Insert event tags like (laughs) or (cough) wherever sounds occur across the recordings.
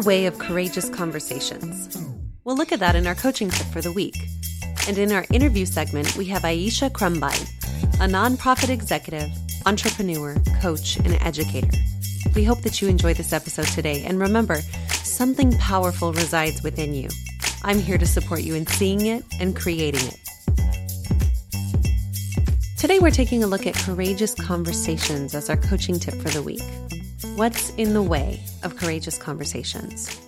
The way of courageous conversations? We'll look at that in our coaching tip for the week. And in our interview segment, we have Aisha Crumbine, a nonprofit executive, entrepreneur, coach, and educator. We hope that you enjoy this episode today. And remember, something powerful resides within you. I'm here to support you in seeing it and creating it. Today, we're taking a look at courageous conversations as our coaching tip for the week. What's in the way of courageous conversations?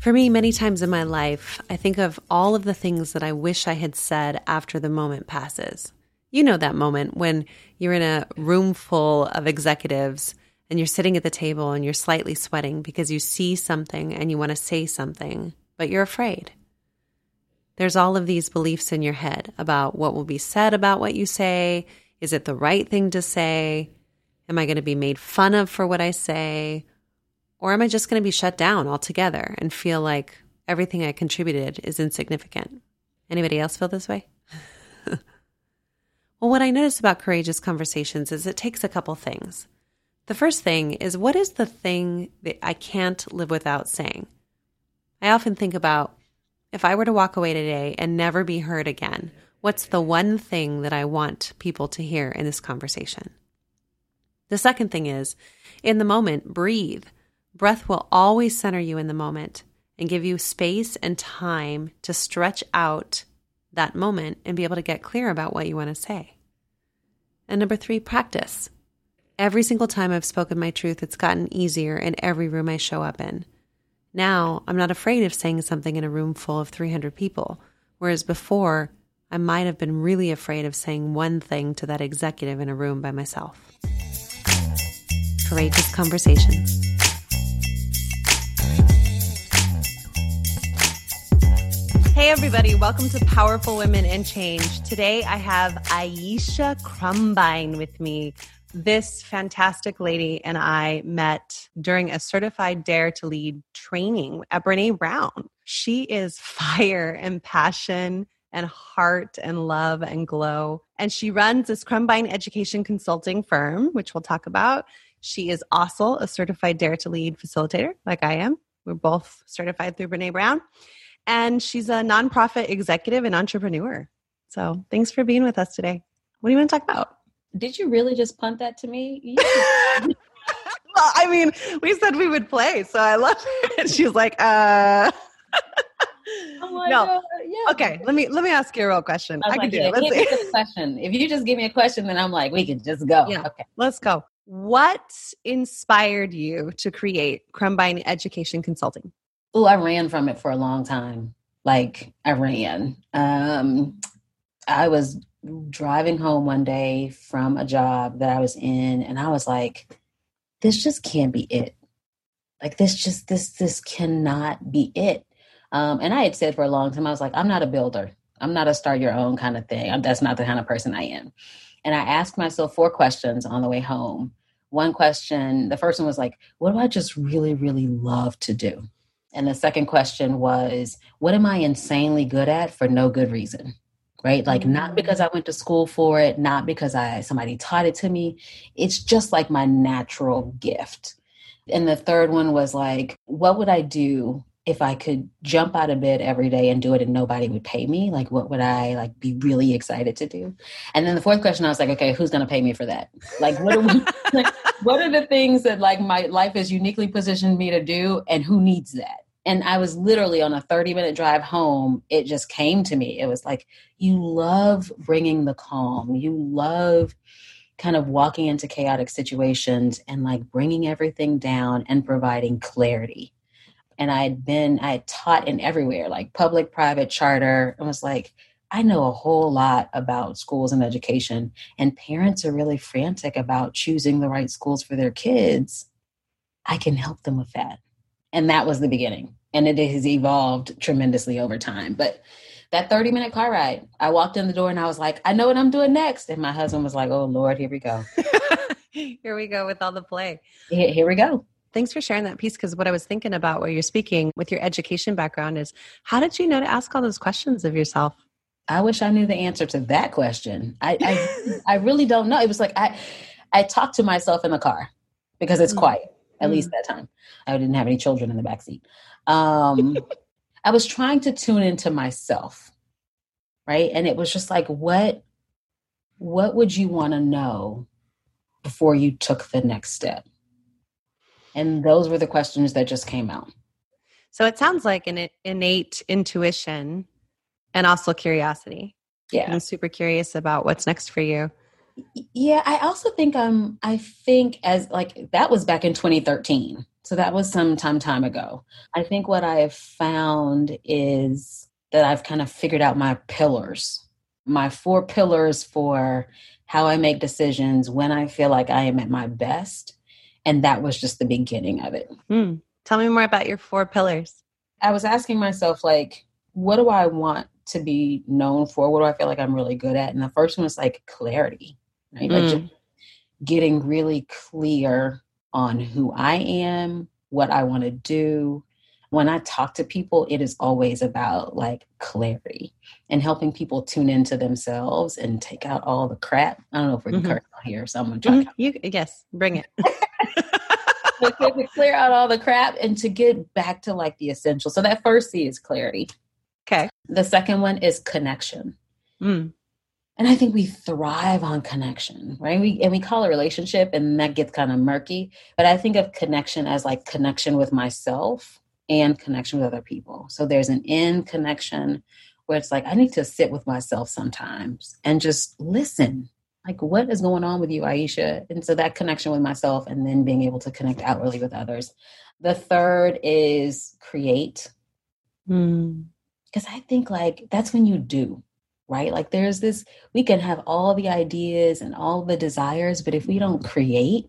For me, many times in my life, I think of all of the things that I wish I had said after the moment passes. You know that moment when you're in a room full of executives and you're sitting at the table and you're slightly sweating because you see something and you want to say something, but you're afraid. There's all of these beliefs in your head about what will be said about what you say. Is it the right thing to say? Am I going to be made fun of for what I say? Or am I just going to be shut down altogether and feel like everything I contributed is insignificant? Anybody else feel this way? (laughs) well, what I notice about courageous conversations is it takes a couple things. The first thing is what is the thing that I can't live without saying? I often think about if I were to walk away today and never be heard again, what's the one thing that I want people to hear in this conversation? The second thing is, in the moment, breathe. Breath will always center you in the moment and give you space and time to stretch out that moment and be able to get clear about what you want to say. And number three, practice. Every single time I've spoken my truth, it's gotten easier in every room I show up in. Now, I'm not afraid of saying something in a room full of 300 people, whereas before, I might have been really afraid of saying one thing to that executive in a room by myself. Courageous conversations. Hey, everybody, welcome to Powerful Women and Change. Today I have Aisha Crumbine with me this fantastic lady and I met during a certified Dare to Lead training at Brene Brown. She is (laughs) fire and passion and heart and love and glow. And she runs this Crumbine Education Consulting firm, which we'll talk about. She is also a certified Dare to Lead facilitator, like I am. We're both certified through Brene Brown. And she's a nonprofit executive and entrepreneur. So thanks for being with us today. What do you want to talk about? Did you really just punt that to me? (laughs) (laughs) well, I mean, we said we would play, so I love it. She's like, uh (laughs) oh no. God, yeah. Okay, let me let me ask you a real question. I, I can do it. Let's see. question. If you just give me a question, then I'm like, we can just go. Yeah. Okay. Let's go. What inspired you to create Crumbine Education Consulting? Oh, I ran from it for a long time. Like I ran. Um, I was driving home one day from a job that I was in, and I was like, this just can't be it. Like this just this this cannot be it. Um, and I had said for a long time, I was like, I'm not a builder. I'm not a start your own kind of thing. I'm, that's not the kind of person I am. And I asked myself four questions on the way home. One question, the first one was like, what do I just really, really love to do? And the second question was, what am I insanely good at for no good reason? right like not mm. because i went to school for it not because i somebody taught it to me it's just like my natural gift and the third one was like what would i do if i could jump out of bed every day and do it and nobody would pay me like what would i like be really excited to do and then the fourth question i was like okay who's going to pay me for that like what are we (laughs) like, what are the things that like my life has uniquely positioned me to do and who needs that and I was literally on a 30 minute drive home. It just came to me. It was like, you love bringing the calm. You love kind of walking into chaotic situations and like bringing everything down and providing clarity. And I had been, I had taught in everywhere, like public, private, charter. I was like, I know a whole lot about schools and education, and parents are really frantic about choosing the right schools for their kids. I can help them with that. And that was the beginning and it has evolved tremendously over time. But that 30 minute car ride, I walked in the door and I was like, I know what I'm doing next. And my husband was like, Oh Lord, here we go. (laughs) here we go with all the play. Here, here we go. Thanks for sharing that piece because what I was thinking about while you're speaking with your education background is how did you know to ask all those questions of yourself? I wish I knew the answer to that question. I I, I really don't know. It was like I I talked to myself in the car because it's mm-hmm. quiet at mm. least that time. I didn't have any children in the back seat. Um, (laughs) I was trying to tune into myself, right? And it was just like, what, what would you want to know before you took the next step? And those were the questions that just came out. So it sounds like an innate intuition and also curiosity. Yeah. I'm super curious about what's next for you. Yeah, I also think um I think as like that was back in 2013. So that was some time time ago. I think what I have found is that I've kind of figured out my pillars. My four pillars for how I make decisions when I feel like I am at my best. And that was just the beginning of it. Mm. Tell me more about your four pillars. I was asking myself, like, what do I want to be known for? What do I feel like I'm really good at? And the first one was like clarity, right? Mm. Like just getting really clear on who I am, what I want to do. When I talk to people, it is always about like clarity and helping people tune into themselves and take out all the crap. I don't know if we can mm-hmm. curse on here, so I'm gonna try. Mm-hmm. You, yes, bring it. (laughs) to clear out all the crap and to get back to like the essential. So that first C is clarity. Okay. The second one is connection. Mm. And I think we thrive on connection, right? We and we call it relationship and that gets kind of murky. But I think of connection as like connection with myself and connection with other people. So there's an in connection where it's like I need to sit with myself sometimes and just listen. Like what is going on with you, Aisha? And so that connection with myself and then being able to connect outwardly with others. The third is create. Mm because I think like that's when you do, right? Like there's this, we can have all the ideas and all the desires, but if we don't create,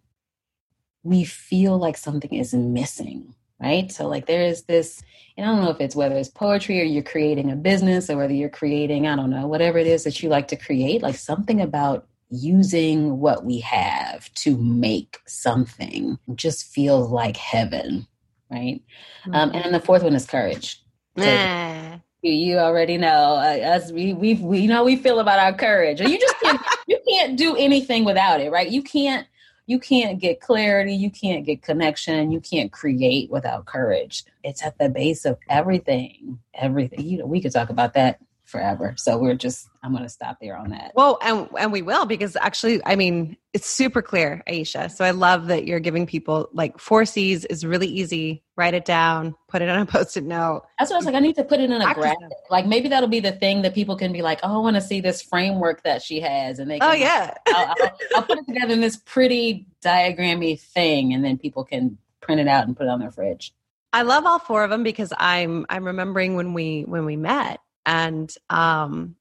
we feel like something is missing, right? So like there is this, and I don't know if it's whether it's poetry or you're creating a business or whether you're creating, I don't know, whatever it is that you like to create, like something about using what we have to make something just feels like heaven, right? Mm-hmm. Um, and then the fourth one is courage. So, you already know uh, us. We we we know we feel about our courage, and you just can't you can't do anything without it, right? You can't you can't get clarity, you can't get connection, you can't create without courage. It's at the base of everything. Everything. You know, we could talk about that forever. So we're just I'm going to stop there on that. Well, and and we will because actually I mean, it's super clear, Aisha. So I love that you're giving people like 4 C's is really easy. Write it down, put it on a (laughs) post-it note. That's what I was like I need to put it in a graphic. Like maybe that'll be the thing that people can be like, "Oh, I want to see this framework that she has." And they can, Oh yeah. Oh, I'll, I'll, I'll put it together in this pretty diagrammy thing and then people can print it out and put it on their fridge. I love all four of them because I'm I'm remembering when we when we met and um,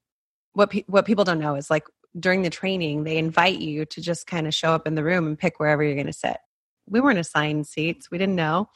what pe- what people don't know is like during the training, they invite you to just kind of show up in the room and pick wherever you're going to sit. We weren't assigned seats; we didn't know,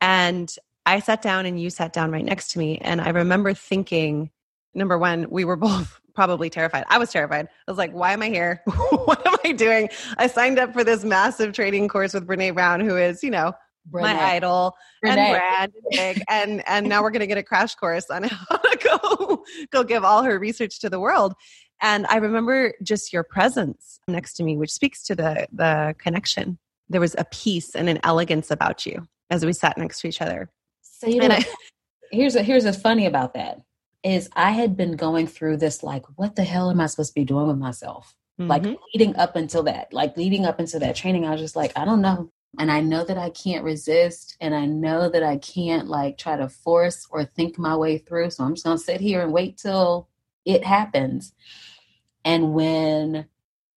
and I sat down and you sat down right next to me, and I remember thinking, number one, we were (laughs) both probably terrified. I was terrified. I was like, why am I here? (laughs) what am I doing? I signed up for this massive training course with Brene Brown, who is, you know, my idol and Brad and (laughs) and and now we're going to get a crash course on (laughs) how to go go give all her research to the world. And I remember just your presence next to me, which speaks to the the connection. There was a peace and an elegance about you as we sat next to each other. So you know, I, (laughs) here's a here's a funny about that is I had been going through this like, what the hell am I supposed to be doing with myself? Mm-hmm. Like leading up until that, like leading up into that training, I was just like, I don't know and I know that I can't resist and I know that I can't like try to force or think my way through. So I'm just going to sit here and wait till it happens. And when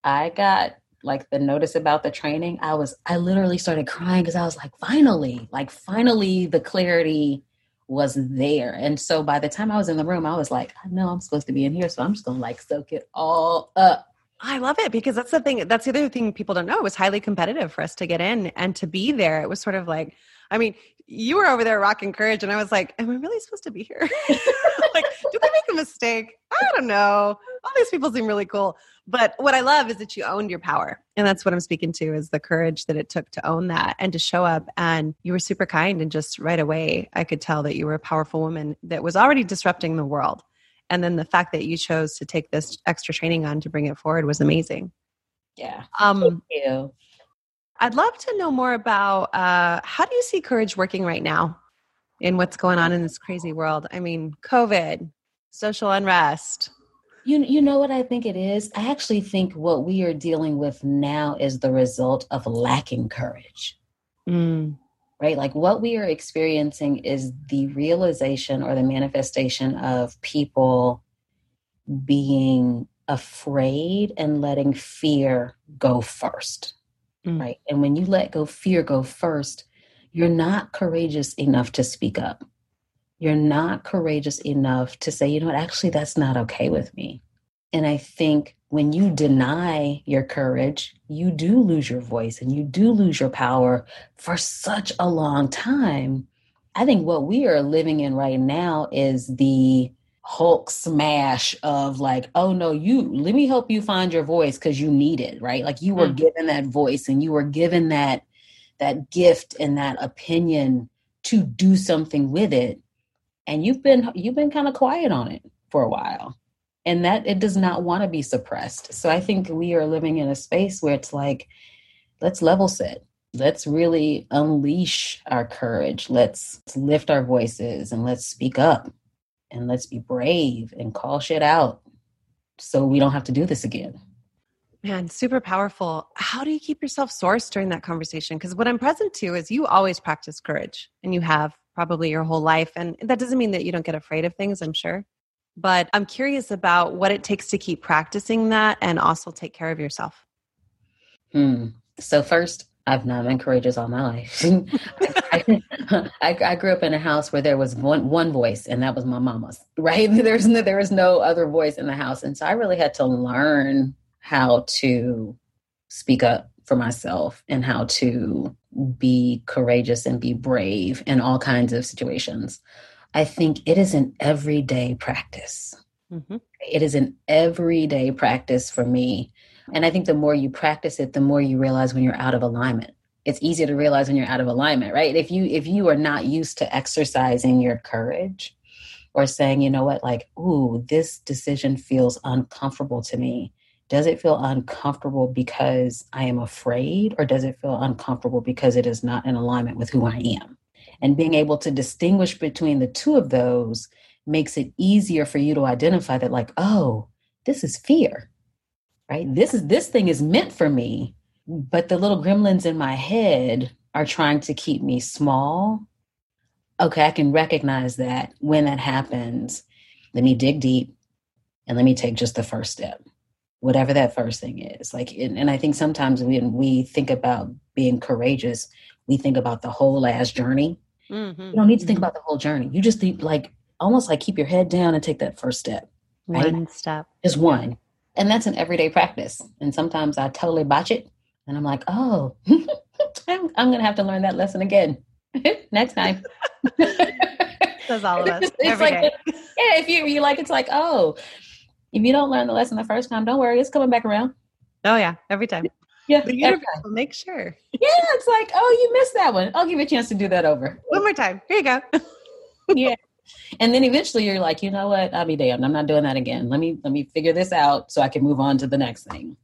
I got like the notice about the training, I was I literally started crying cuz I was like finally, like finally the clarity was there. And so by the time I was in the room, I was like, I know I'm supposed to be in here, so I'm just going to like soak it all up. I love it because that's the thing. That's the other thing people don't know. It was highly competitive for us to get in and to be there. It was sort of like, I mean, you were over there rocking courage, and I was like, "Am I really supposed to be here? (laughs) like, did they make a mistake? I don't know. All these people seem really cool." But what I love is that you owned your power, and that's what I'm speaking to: is the courage that it took to own that and to show up. And you were super kind, and just right away, I could tell that you were a powerful woman that was already disrupting the world and then the fact that you chose to take this extra training on to bring it forward was amazing yeah um Thank you I'd love to know more about uh, how do you see courage working right now in what's going on in this crazy world? I mean, COVID, social unrest. You, you know what I think it is? I actually think what we are dealing with now is the result of lacking courage. Mm. Right? Like what we are experiencing is the realization or the manifestation of people being afraid and letting fear go first. Mm. Right. And when you let go fear go first, you're not courageous enough to speak up. You're not courageous enough to say, you know what, actually, that's not okay with me. And I think when you deny your courage, you do lose your voice and you do lose your power for such a long time. I think what we are living in right now is the Hulk smash of like, oh no, you let me help you find your voice because you need it, right? Like you were mm. given that voice and you were given that that gift and that opinion to do something with it. And you've been you've been kind of quiet on it for a while. And that it does not want to be suppressed. So I think we are living in a space where it's like, let's level set. Let's really unleash our courage. Let's lift our voices and let's speak up and let's be brave and call shit out so we don't have to do this again. Man, super powerful. How do you keep yourself sourced during that conversation? Because what I'm present to is you always practice courage and you have probably your whole life. And that doesn't mean that you don't get afraid of things, I'm sure. But I'm curious about what it takes to keep practicing that and also take care of yourself. Hmm. So, first, I've not been courageous all my life. (laughs) I, I, I, grew up in a house where there was one one voice, and that was my mama's. Right? (laughs) There's no, there was no other voice in the house, and so I really had to learn how to speak up for myself and how to be courageous and be brave in all kinds of situations. I think it is an everyday practice. Mm-hmm. It is an everyday practice for me and I think the more you practice it, the more you realize when you're out of alignment. It's easier to realize when you're out of alignment, right? If you if you are not used to exercising your courage or saying, you know what, like, ooh, this decision feels uncomfortable to me. Does it feel uncomfortable because I am afraid, or does it feel uncomfortable because it is not in alignment with who I am? And being able to distinguish between the two of those makes it easier for you to identify that, like, oh, this is fear right? This is this thing is meant for me, but the little gremlins in my head are trying to keep me small. Okay, I can recognize that when that happens. Let me dig deep and let me take just the first step, whatever that first thing is. Like, and, and I think sometimes when we think about being courageous, we think about the whole ass journey. Mm-hmm. You don't need to think about the whole journey. You just think like almost like keep your head down and take that first step. Right? One step. Just one. And that's an everyday practice. And sometimes I totally botch it. And I'm like, oh, (laughs) I'm, I'm going to have to learn that lesson again (laughs) next time. (laughs) That's all of us. It's, it's like, day. yeah, if you, you like, it's like, oh, if you don't learn the lesson the first time, don't worry, it's coming back around. Oh, yeah, every time. Yeah, the universe will make sure. Yeah, it's like, oh, you missed that one. I'll give you a chance to do that over. One more time. Here you go. (laughs) yeah. And then eventually you're like, you know what? I'll be damned. I'm not doing that again. Let me let me figure this out so I can move on to the next thing.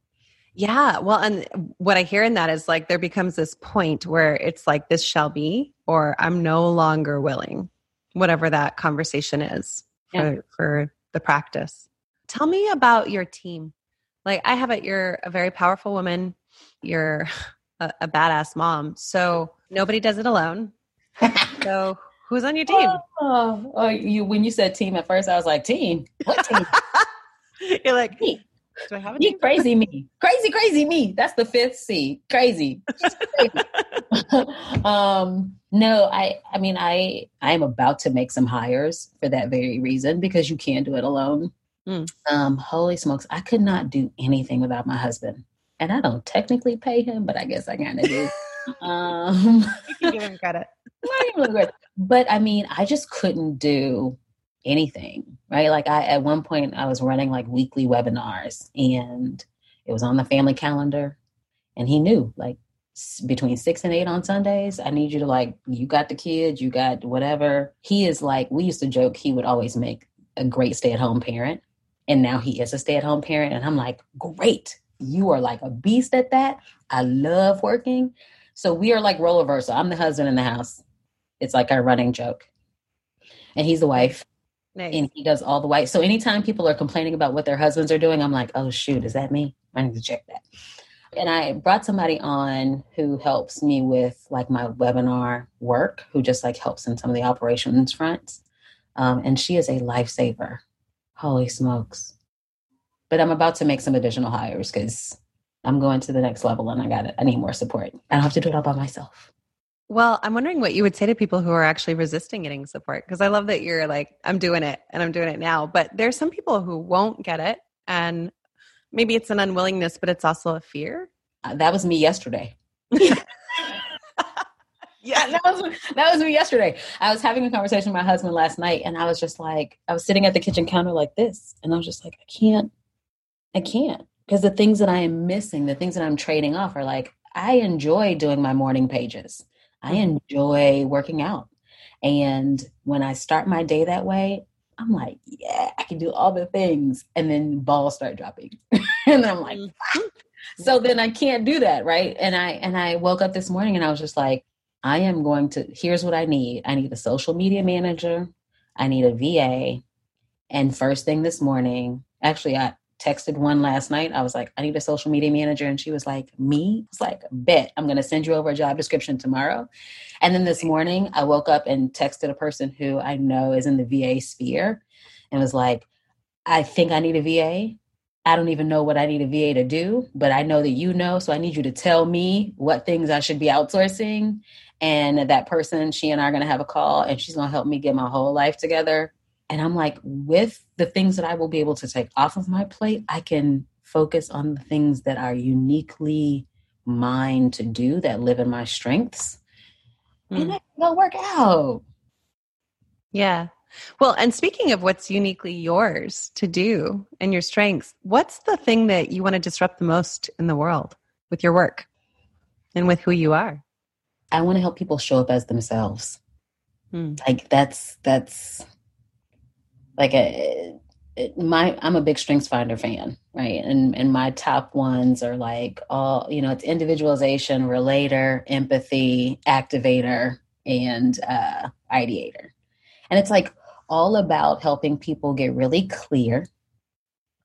Yeah. Well, and what I hear in that is like there becomes this point where it's like this shall be, or I'm no longer willing, whatever that conversation is for, yeah. for the practice. Tell me about your team. Like I have it, you're a very powerful woman. You're a, a badass mom. So nobody does it alone. so Who's on your (laughs) team? Oh, oh, you when you said team at first, I was like, team? What team? (laughs) You're like, me. Do I have a team? crazy me. Crazy, crazy me. That's the fifth C. Crazy. (laughs) um, no, I I mean I I am about to make some hires for that very reason because you can't do it alone. Mm. Um, holy smokes, I could not do anything without my husband. And I don't technically pay him, but I guess I kinda do. (laughs) um you can give him (laughs) credit. But I mean, I just couldn't do anything, right? Like I at one point I was running like weekly webinars and it was on the family calendar and he knew like between 6 and 8 on Sundays, I need you to like you got the kids, you got whatever. He is like we used to joke he would always make a great stay-at-home parent and now he is a stay-at-home parent and I'm like, "Great you are like a beast at that. I love working. So we are like role reversal. I'm the husband in the house. It's like our running joke. And he's the wife. Nice. And he does all the wife. So anytime people are complaining about what their husbands are doing, I'm like, oh shoot, is that me? I need to check that. And I brought somebody on who helps me with like my webinar work, who just like helps in some of the operations fronts. Um, and she is a lifesaver. Holy smokes. But I'm about to make some additional hires because I'm going to the next level and I got it. I need more support. I don't have to do it all by myself. Well, I'm wondering what you would say to people who are actually resisting getting support because I love that you're like, I'm doing it and I'm doing it now. But there's some people who won't get it. And maybe it's an unwillingness, but it's also a fear. Uh, that was me yesterday. (laughs) yeah, that was that was me yesterday. I was having a conversation with my husband last night, and I was just like, I was sitting at the kitchen counter like this, and I was just like, I can't, I can't, because the things that I am missing, the things that I'm trading off, are like, I enjoy doing my morning pages. I mm-hmm. enjoy working out, and when I start my day that way, I'm like, yeah, I can do all the things. And then balls start dropping. (laughs) and I'm like, mm-hmm. so then I can't do that. Right. And I, and I woke up this morning and I was just like, I am going to, here's what I need. I need a social media manager. I need a VA. And first thing this morning, actually, I texted one last night. I was like, I need a social media manager. And she was like, Me? It's like, bet I'm going to send you over a job description tomorrow. And then this morning, I woke up and texted a person who I know is in the VA sphere and was like, I think I need a VA. I don't even know what I need a VA to do, but I know that you know. So I need you to tell me what things I should be outsourcing. And that person, she and I are going to have a call and she's going to help me get my whole life together. And I'm like, with the things that I will be able to take off of my plate, I can focus on the things that are uniquely mine to do that live in my strengths mm. and it'll work out. Yeah. Well, and speaking of what's uniquely yours to do and your strengths, what's the thing that you want to disrupt the most in the world with your work and with who you are? I want to help people show up as themselves. Hmm. Like that's that's like a my I'm a big Strengths Finder fan, right? And and my top ones are like all you know, it's individualization, relator, empathy, activator, and uh, ideator. And it's like all about helping people get really clear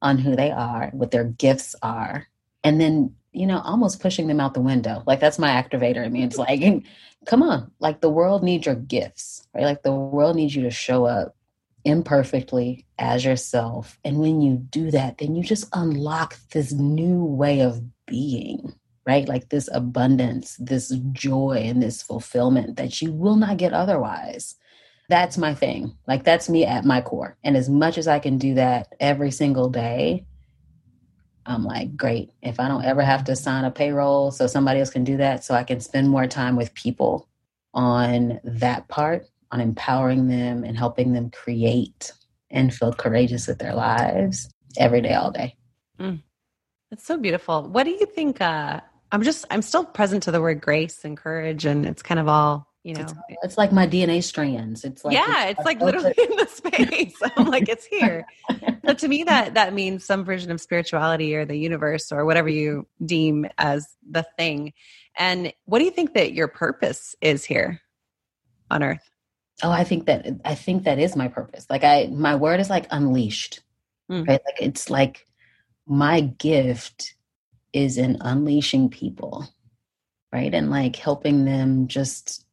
on who they are, what their gifts are, and then, you know, almost pushing them out the window. Like that's my activator. I mean, it's like, (laughs) come on, like the world needs your gifts, right? Like the world needs you to show up imperfectly as yourself. And when you do that, then you just unlock this new way of being right? Like this abundance, this joy, and this fulfillment that you will not get otherwise. That's my thing. Like that's me at my core. And as much as I can do that every single day, I'm like, great. If I don't ever have to sign a payroll so somebody else can do that, so I can spend more time with people on that part, on empowering them and helping them create and feel courageous with their lives every day, all day. Mm. It's so beautiful. What do you think uh, I'm just I'm still present to the word grace and courage, and it's kind of all you know. It's, it's like my DNA strands. It's like yeah, it's, it's like literally in the space. (laughs) I'm like it's here. (laughs) so to me, that that means some version of spirituality or the universe or whatever you deem as the thing. And what do you think that your purpose is here on Earth? Oh, I think that I think that is my purpose. Like I, my word is like unleashed, mm. right? Like it's like my gift is in unleashing people, right? And like helping them just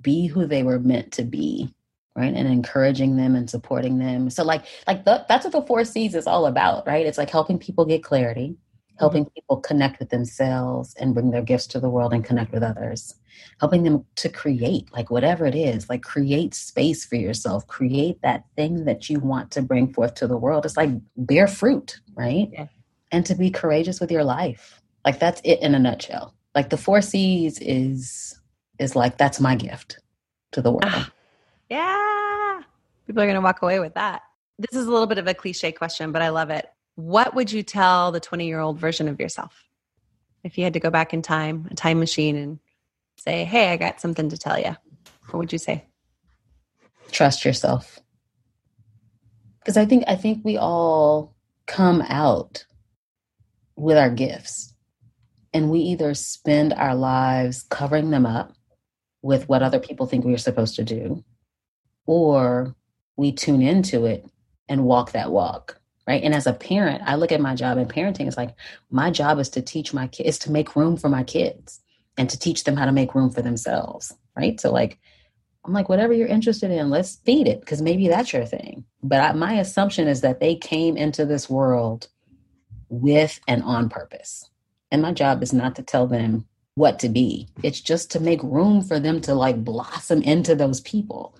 be who they were meant to be, right? And encouraging them and supporting them. So like like the, that's what the four C's is all about, right? It's like helping people get clarity, helping mm-hmm. people connect with themselves and bring their gifts to the world and connect with others helping them to create like whatever it is like create space for yourself create that thing that you want to bring forth to the world it's like bear fruit right yeah and to be courageous with your life. Like that's it in a nutshell. Like the four C's is is like that's my gift to the world. Ah, yeah. People are going to walk away with that. This is a little bit of a cliche question, but I love it. What would you tell the 20 year old version of yourself if you had to go back in time, a time machine, and say, hey, I got something to tell you? What would you say? Trust yourself. Because I think I think we all come out with our gifts. And we either spend our lives covering them up with what other people think we are supposed to do, or we tune into it and walk that walk. Right. And as a parent, I look at my job in parenting. It's like my job is to teach my kids, to make room for my kids and to teach them how to make room for themselves. Right. So, like, I'm like, whatever you're interested in, let's feed it because maybe that's your thing. But I, my assumption is that they came into this world with and on purpose. And my job is not to tell them what to be, it's just to make room for them to like blossom into those people.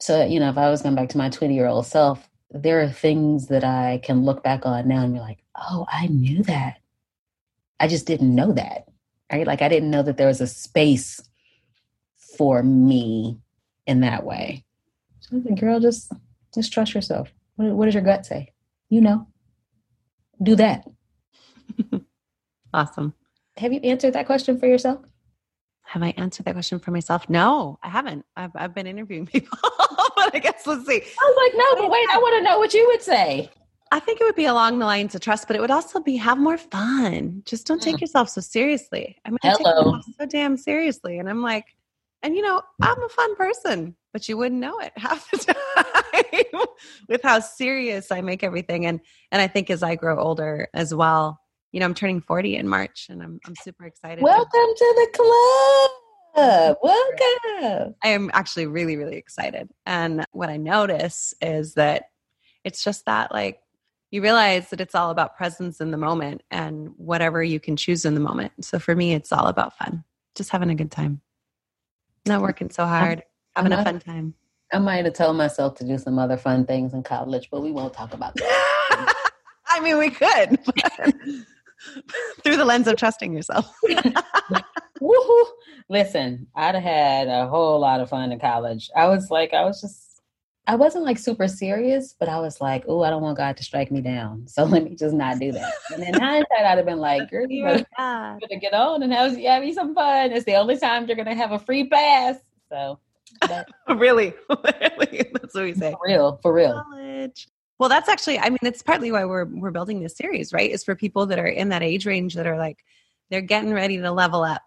So, you know, if I was going back to my 20 year old self, there are things that I can look back on now and be like, oh, I knew that. I just didn't know that. Right. Like I didn't know that there was a space for me in that way. So said, girl, just just trust yourself. What, what does your gut say? You know. Do that. (laughs) awesome. Have you answered that question for yourself? Have I answered that question for myself? No, I haven't. I've, I've been interviewing (laughs) people, I guess let's see. I was like, no, but wait, I want to know what you would say. I think it would be along the lines of trust, but it would also be have more fun. Just don't take mm. yourself so seriously. I mean, I take myself so damn seriously, and I'm like, and you know, I'm a fun person, but you wouldn't know it (laughs) half the time with how serious I make everything. And and I think as I grow older as well, you know, I'm turning 40 in March and I'm I'm super excited. Welcome to the club. Welcome. I am actually really, really excited. And what I notice is that it's just that like you realize that it's all about presence in the moment and whatever you can choose in the moment. So for me, it's all about fun, just having a good time. Not working so hard, having a fun time. I might have told myself to do some other fun things in college, but we won't talk about that. (laughs) I mean, we could. (laughs) through the lens of trusting yourself. (laughs) Woohoo! Listen, I'd have had a whole lot of fun in college. I was like, I was just I wasn't like super serious, but I was like, oh, I don't want God to strike me down. (laughs) So let me just not do that. And then hindsight, I'd have been like, girl, you better, you better get on and have, have me some fun. It's the only time you're going to have a free pass. So, but, (laughs) really? (laughs) really? That's what we say. For real, for real. College. Well, that's actually, I mean, it's partly why we're, we're building this series, right? Is for people that are in that age range that are like, they're getting ready to level up.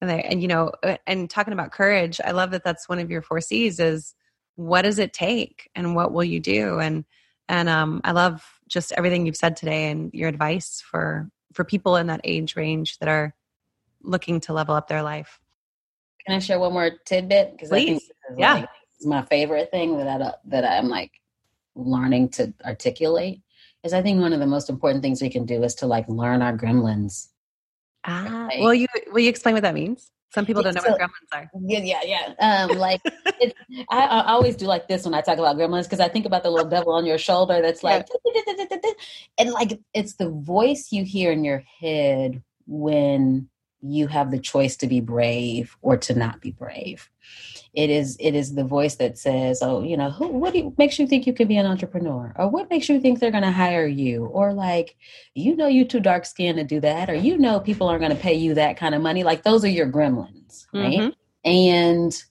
And, they, and you know, uh, and talking about courage, I love that that's one of your four C's is what does it take and what will you do? And and um, i love just everything you've said today and your advice for for people in that age range that are looking to level up their life. Can i share one more tidbit? Because i think yeah. like, my favorite thing that I, that i'm like learning to articulate is i think one of the most important things we can do is to like learn our gremlins ah right? will you will you explain what that means some people don't know so, what gremlins are. Yeah, yeah, yeah. Um, like I, I, always do like this when I talk about gremlins because I think about the little devil on your shoulder that's like, yeah. and like it's the voice you hear in your head when you have the choice to be brave or to not be brave it is it is the voice that says oh you know who what do you, makes you think you can be an entrepreneur? Or what makes you think they're going to hire you? Or like you know you too dark skinned to do that. Or you know people aren't going to pay you that kind of money. Like those are your gremlins right? Mm-hmm. and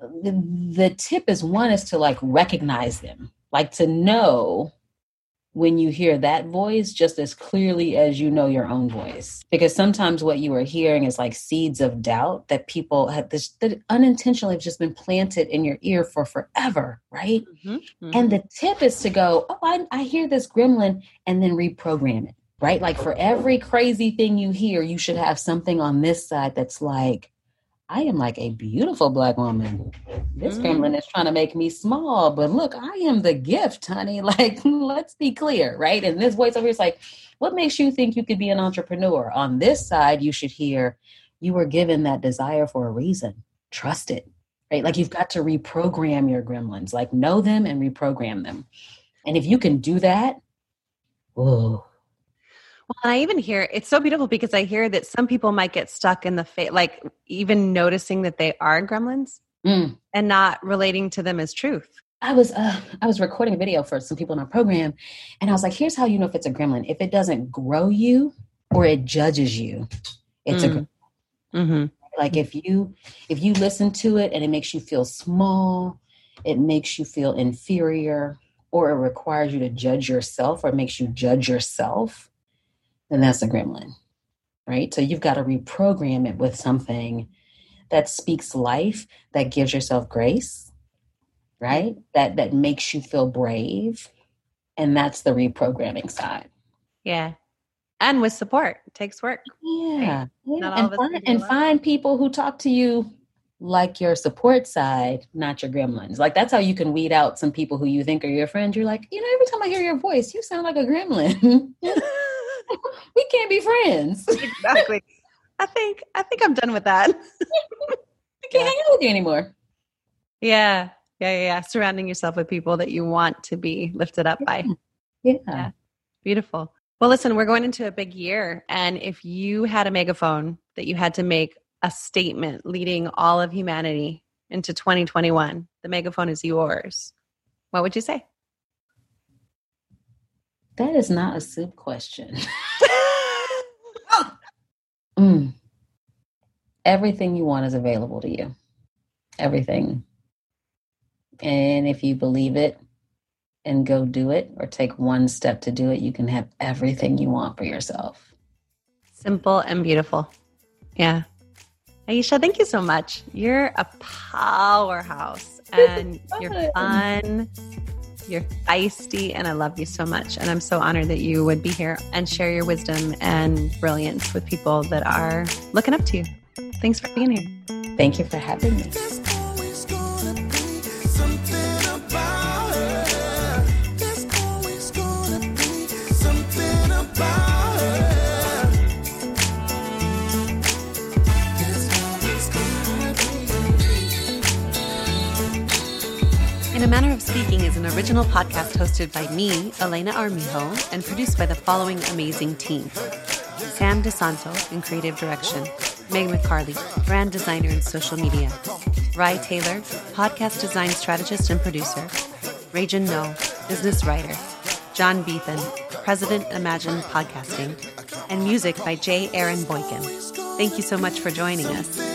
the, the tip is one is to like recognize them. Like to know when you hear that voice just as clearly as you know your own voice. Because sometimes what you are hearing is like seeds of doubt that people have this that unintentionally have just been planted in your ear for forever, right? Mm-hmm, mm-hmm. And the tip is to go, oh, I, I hear this gremlin and then reprogram it, right? Like for every crazy thing you hear, you should have something on this side that's like, I am like a beautiful black woman. This mm. gremlin is trying to make me small, but look, I am the gift, honey. (laughs) Like, let's be clear, right? And this voice over here is like, what makes you think you could be an entrepreneur? On this side, you should hear, you were given that desire for a reason. Trust it, right? Like, you've got to reprogram your gremlins, like, know them and reprogram them. And if you can do that, whoa, well, I even hear it's so beautiful because I hear that some people might get stuck in the fa- like even noticing that they are gremlins mm. and not relating to them as truth. I was uh, I was recording a video for some people in our program, and I was like, "Here's how you know if it's a gremlin. If it doesn't grow you or it judges you, it's mm. a mm-hmm. like if you if you listen to it and it makes you feel small, it makes you feel inferior, or it requires you to judge yourself or it makes you judge yourself then that's a gremlin, right? So you've got to reprogram it with something that speaks life, that gives yourself grace, right? That that makes you feel brave. And that's the reprogramming side. Yeah. And with support. It takes work. Yeah. Right? yeah. And, find, and find people who talk to you like your support side, not your gremlins. Like that's how you can weed out some people who you think are your friends. You're like, you know, every time I hear your voice, you sound like a gremlin. (laughs) (laughs) we can't be friends. exactly. I think I think I'm done with that. (laughs) I can't yeah. hang out with you anymore. Yeah. Yeah, yeah, yeah. Surrounding yourself with people that you want to be lifted up by. Yeah. yeah. Beautiful. Well, listen, we're going into a big year. And if you had a megaphone that you had to make a statement leading all of humanity into 2021, the megaphone is yours. What would you say? That is not a soup question. (laughs) (laughs) mm. Everything you want is available to you. Everything. And if you believe it and go do it or take one step to do it, you can have everything you want for yourself. Simple and beautiful. Yeah. Aisha, thank you so much. You're a powerhouse and you're fun you're feisty, and I love you so much. And I'm so honored that you would be here and share your wisdom and brilliance with people that are looking up to you. Thanks for being here. Thank you for having me. Speaking is an original podcast hosted by me, Elena Armijo, and produced by the following amazing team Sam DeSanto in creative direction, Meg McCarley, brand designer and social media, Rye Taylor, podcast design strategist and producer, Rajan No, business writer, John Beethan, president Imagine Podcasting, and music by J. Aaron Boykin. Thank you so much for joining us.